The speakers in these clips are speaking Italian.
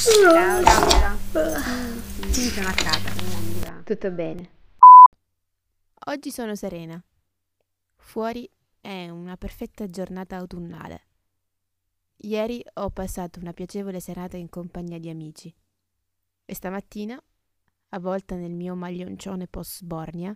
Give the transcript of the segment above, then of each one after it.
Ciao. Sì, sì, sono casa. quindi- Tutto bene. Oggi sono serena. Fuori è una perfetta giornata autunnale. Ieri ho passato una piacevole serata in compagnia di amici. E stamattina, avvolta nel mio maglioncione post sbornia,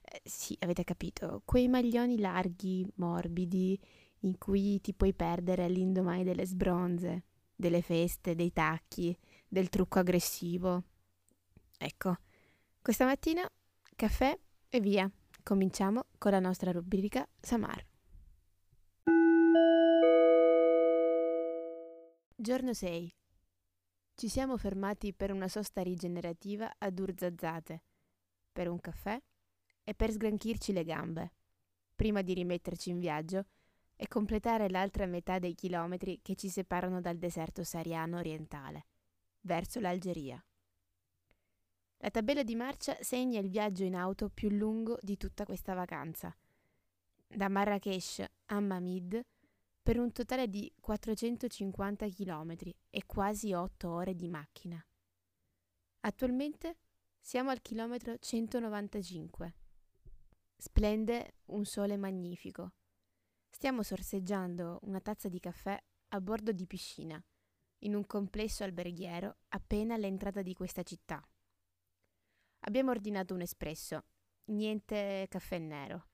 eh, sì, avete capito, quei maglioni larghi, morbidi, in cui ti puoi perdere all'indomani delle sbronze, delle feste, dei tacchi, del trucco aggressivo. Ecco, questa mattina caffè e via. Cominciamo con la nostra rubrica Samar. Giorno 6. Ci siamo fermati per una sosta rigenerativa ad Urzazzate, per un caffè e per sgranchirci le gambe, prima di rimetterci in viaggio e completare l'altra metà dei chilometri che ci separano dal deserto sahariano orientale, verso l'Algeria. La tabella di marcia segna il viaggio in auto più lungo di tutta questa vacanza, da Marrakesh a Mamid per un totale di 450 km e quasi 8 ore di macchina. Attualmente siamo al chilometro 195. Splende un sole magnifico. Stiamo sorseggiando una tazza di caffè a bordo di piscina, in un complesso alberghiero appena all'entrata di questa città. Abbiamo ordinato un espresso, niente caffè nero.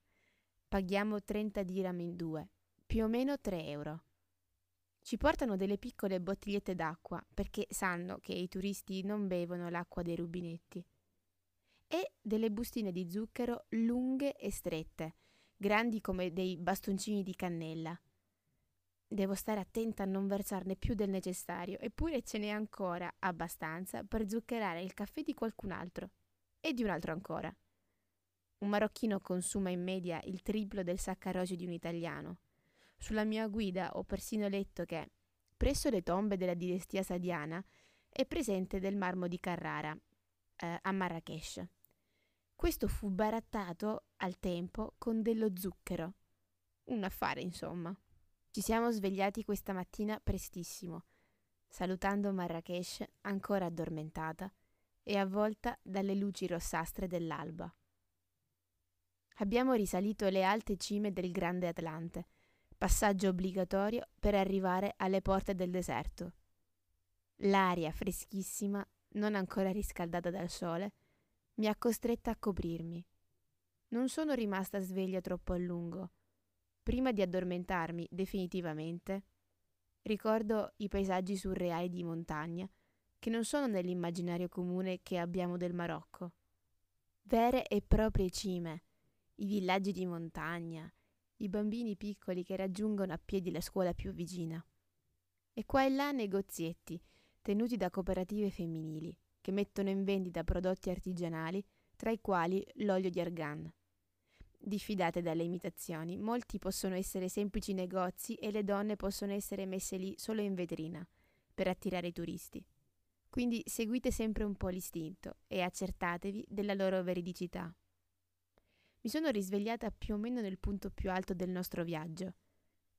Paghiamo 30 dirham in due, più o meno 3 euro. Ci portano delle piccole bottigliette d'acqua perché sanno che i turisti non bevono l'acqua dei rubinetti. E delle bustine di zucchero lunghe e strette, grandi come dei bastoncini di cannella. Devo stare attenta a non versarne più del necessario, eppure ce n'è ancora abbastanza per zuccherare il caffè di qualcun altro e di un altro ancora. Un marocchino consuma in media il triplo del saccarosio di un italiano. Sulla mia guida ho persino letto che, presso le tombe della dinastia sadiana, è presente del marmo di Carrara, eh, a Marrakesh. Questo fu barattato al tempo con dello zucchero. Un affare, insomma. Ci siamo svegliati questa mattina prestissimo, salutando Marrakesh ancora addormentata e avvolta dalle luci rossastre dell'alba. Abbiamo risalito le alte cime del grande Atlante, passaggio obbligatorio per arrivare alle porte del deserto. L'aria freschissima, non ancora riscaldata dal sole, mi ha costretta a coprirmi. Non sono rimasta sveglia troppo a lungo. Prima di addormentarmi definitivamente, ricordo i paesaggi surreali di montagna che non sono nell'immaginario comune che abbiamo del Marocco. Vere e proprie cime, i villaggi di montagna, i bambini piccoli che raggiungono a piedi la scuola più vicina. E qua e là negozietti, tenuti da cooperative femminili, che mettono in vendita prodotti artigianali, tra i quali l'olio di argan. Diffidate dalle imitazioni, molti possono essere semplici negozi e le donne possono essere messe lì solo in vetrina, per attirare i turisti. Quindi seguite sempre un po' l'istinto e accertatevi della loro veridicità. Mi sono risvegliata più o meno nel punto più alto del nostro viaggio,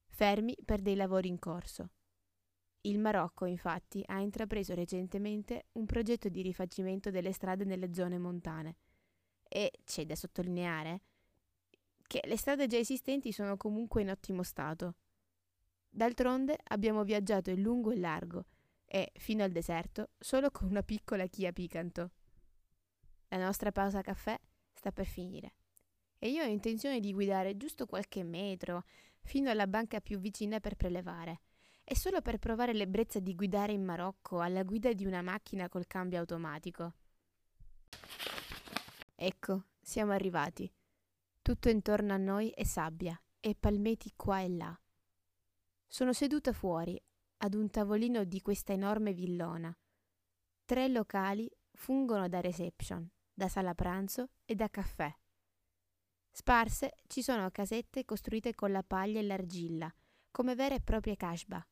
fermi per dei lavori in corso. Il Marocco, infatti, ha intrapreso recentemente un progetto di rifacimento delle strade nelle zone montane e c'è da sottolineare che le strade già esistenti sono comunque in ottimo stato. D'altronde abbiamo viaggiato in lungo e largo e, fino al deserto, solo con una piccola Kia Picanto. La nostra pausa caffè sta per finire e io ho intenzione di guidare giusto qualche metro fino alla banca più vicina per prelevare. È solo per provare l'ebbrezza di guidare in Marocco alla guida di una macchina col cambio automatico. Ecco, siamo arrivati. Tutto intorno a noi è sabbia e palmeti qua e là. Sono seduta fuori, ad un tavolino di questa enorme villona. Tre locali fungono da reception, da sala pranzo e da caffè. Sparse ci sono casette costruite con la paglia e l'argilla, come vere e proprie kashba.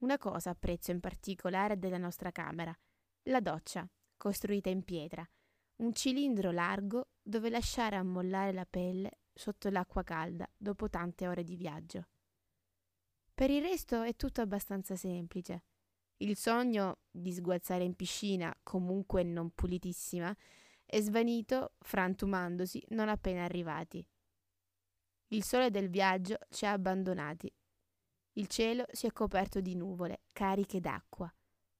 Una cosa apprezzo in particolare della nostra camera, la doccia, costruita in pietra, un cilindro largo dove lasciare ammollare la pelle sotto l'acqua calda dopo tante ore di viaggio. Per il resto è tutto abbastanza semplice. Il sogno di sguazzare in piscina, comunque non pulitissima, è svanito frantumandosi non appena arrivati. Il sole del viaggio ci ha abbandonati. Il cielo si è coperto di nuvole cariche d'acqua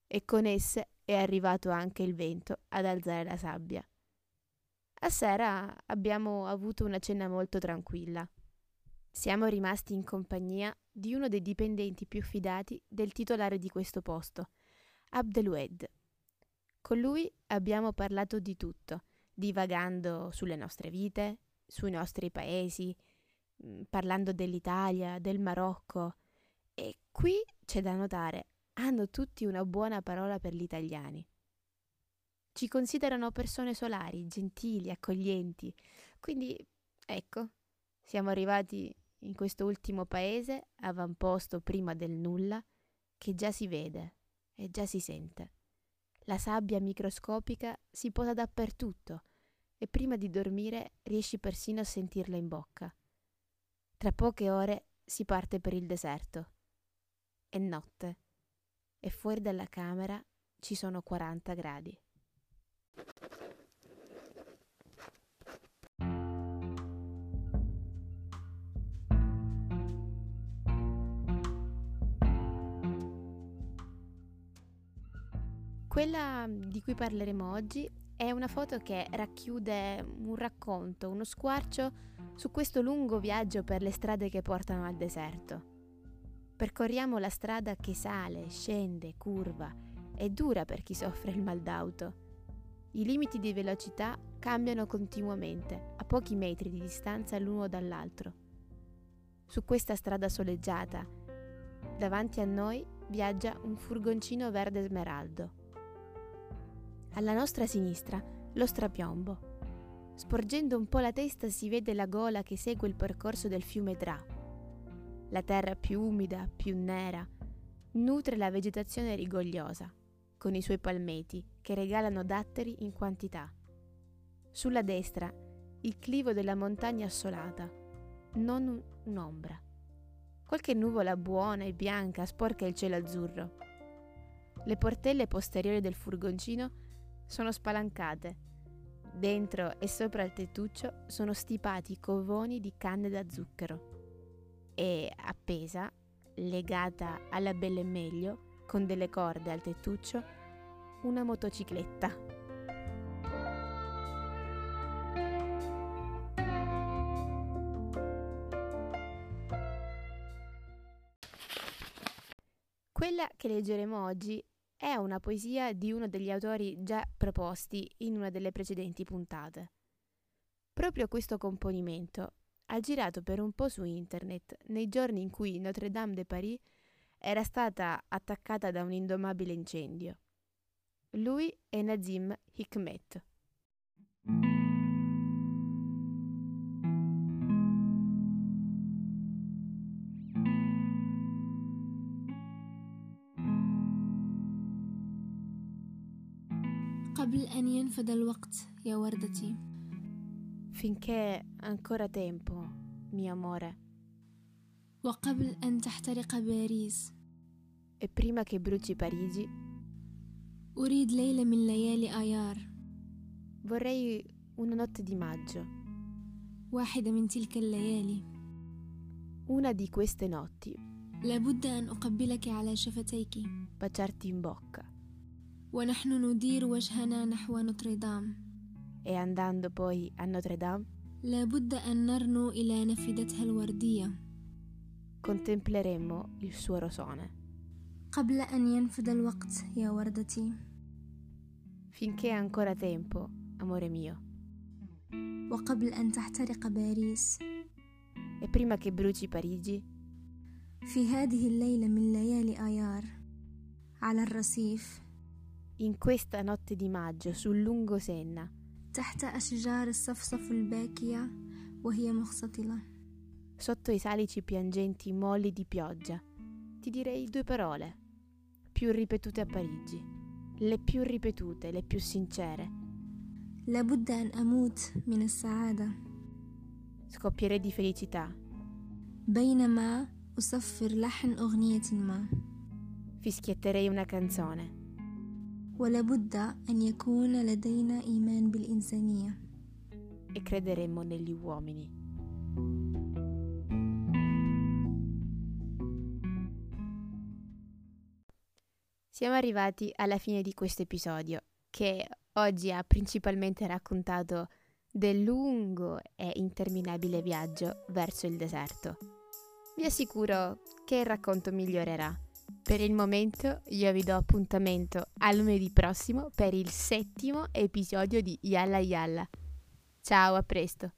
e con esse è arrivato anche il vento ad alzare la sabbia. A sera abbiamo avuto una cena molto tranquilla. Siamo rimasti in compagnia di uno dei dipendenti più fidati del titolare di questo posto, Abdelwed. Con lui abbiamo parlato di tutto, divagando sulle nostre vite, sui nostri paesi, mm, parlando dell'Italia, del Marocco. Qui c'è da notare, hanno tutti una buona parola per gli italiani. Ci considerano persone solari, gentili, accoglienti. Quindi, ecco, siamo arrivati in questo ultimo paese, avamposto prima del nulla, che già si vede e già si sente. La sabbia microscopica si posa dappertutto e prima di dormire riesci persino a sentirla in bocca. Tra poche ore si parte per il deserto. È notte e fuori dalla camera ci sono 40 gradi. Quella di cui parleremo oggi è una foto che racchiude un racconto, uno squarcio su questo lungo viaggio per le strade che portano al deserto. Percorriamo la strada che sale, scende, curva, è dura per chi soffre il mal d'auto. I limiti di velocità cambiano continuamente, a pochi metri di distanza l'uno dall'altro. Su questa strada soleggiata, davanti a noi viaggia un furgoncino verde smeraldo. Alla nostra sinistra lo strapiombo. Sporgendo un po' la testa si vede la gola che segue il percorso del fiume Dra. La terra più umida, più nera, nutre la vegetazione rigogliosa con i suoi palmeti che regalano datteri in quantità. Sulla destra il clivo della montagna assolata, non un'ombra. Qualche nuvola buona e bianca sporca il cielo azzurro. Le portelle posteriori del furgoncino sono spalancate. Dentro e sopra il tettuccio sono stipati covoni di canne da zucchero. E appesa, legata alla belle meglio, con delle corde al tettuccio, una motocicletta. Quella che leggeremo oggi è una poesia di uno degli autori già proposti in una delle precedenti puntate. Proprio questo componimento ha girato per un po' su internet nei giorni in cui Notre Dame de Paris era stata attaccata da un indomabile incendio. Lui è Nazim Hikmet. قبل أن ينفد الوقت يا وردتي Finché ancora tempo, mio amore, وقبل أن تحترق باريس e prima che bruci Parigi, أريد ليلة من ليالي آيار vorrei una notte di maggio, واحدة من تلك الليالي una di queste notti, لابد أن أقبلك على شفتيك baciarti in bocca ونحن ندير وجهنا نحو نوتردام e andando poi a Notre Dame لابد أن نرنو إلى نافذتها الوردية contempleremo il suo rosone. قبل أن ينفد الوقت يا وردتي Finché è ancora tempo, amore mio, وقبل أن تحترق باريس e prima che bruci Parigi, في هذه الليلة من ليالي آيار على الرصيف in questa notte di maggio sul lungo Senna, تحت أشجار الصفصف الباكية وهي مختطلة sotto i salici piangenti molli di pioggia, ti direi due parole, più ripetute a Parigi, le più ripetute, le più sincere. لابد أن أموت من السعادة Scoppierei di felicità, بينما أصفر لحن أغنية ما fischietterei una canzone. ولابد أن يكون لدينا إيمان بالإنسانية e crederemmo negli uomini. Siamo arrivati alla fine di questo episodio che oggi ha principalmente raccontato del lungo e interminabile viaggio verso il deserto. Vi assicuro che il racconto migliorerà. per il momento io vi do appuntamento a lunedì prossimo per il settimo episodio di Yalla Yalla. Ciao, a presto!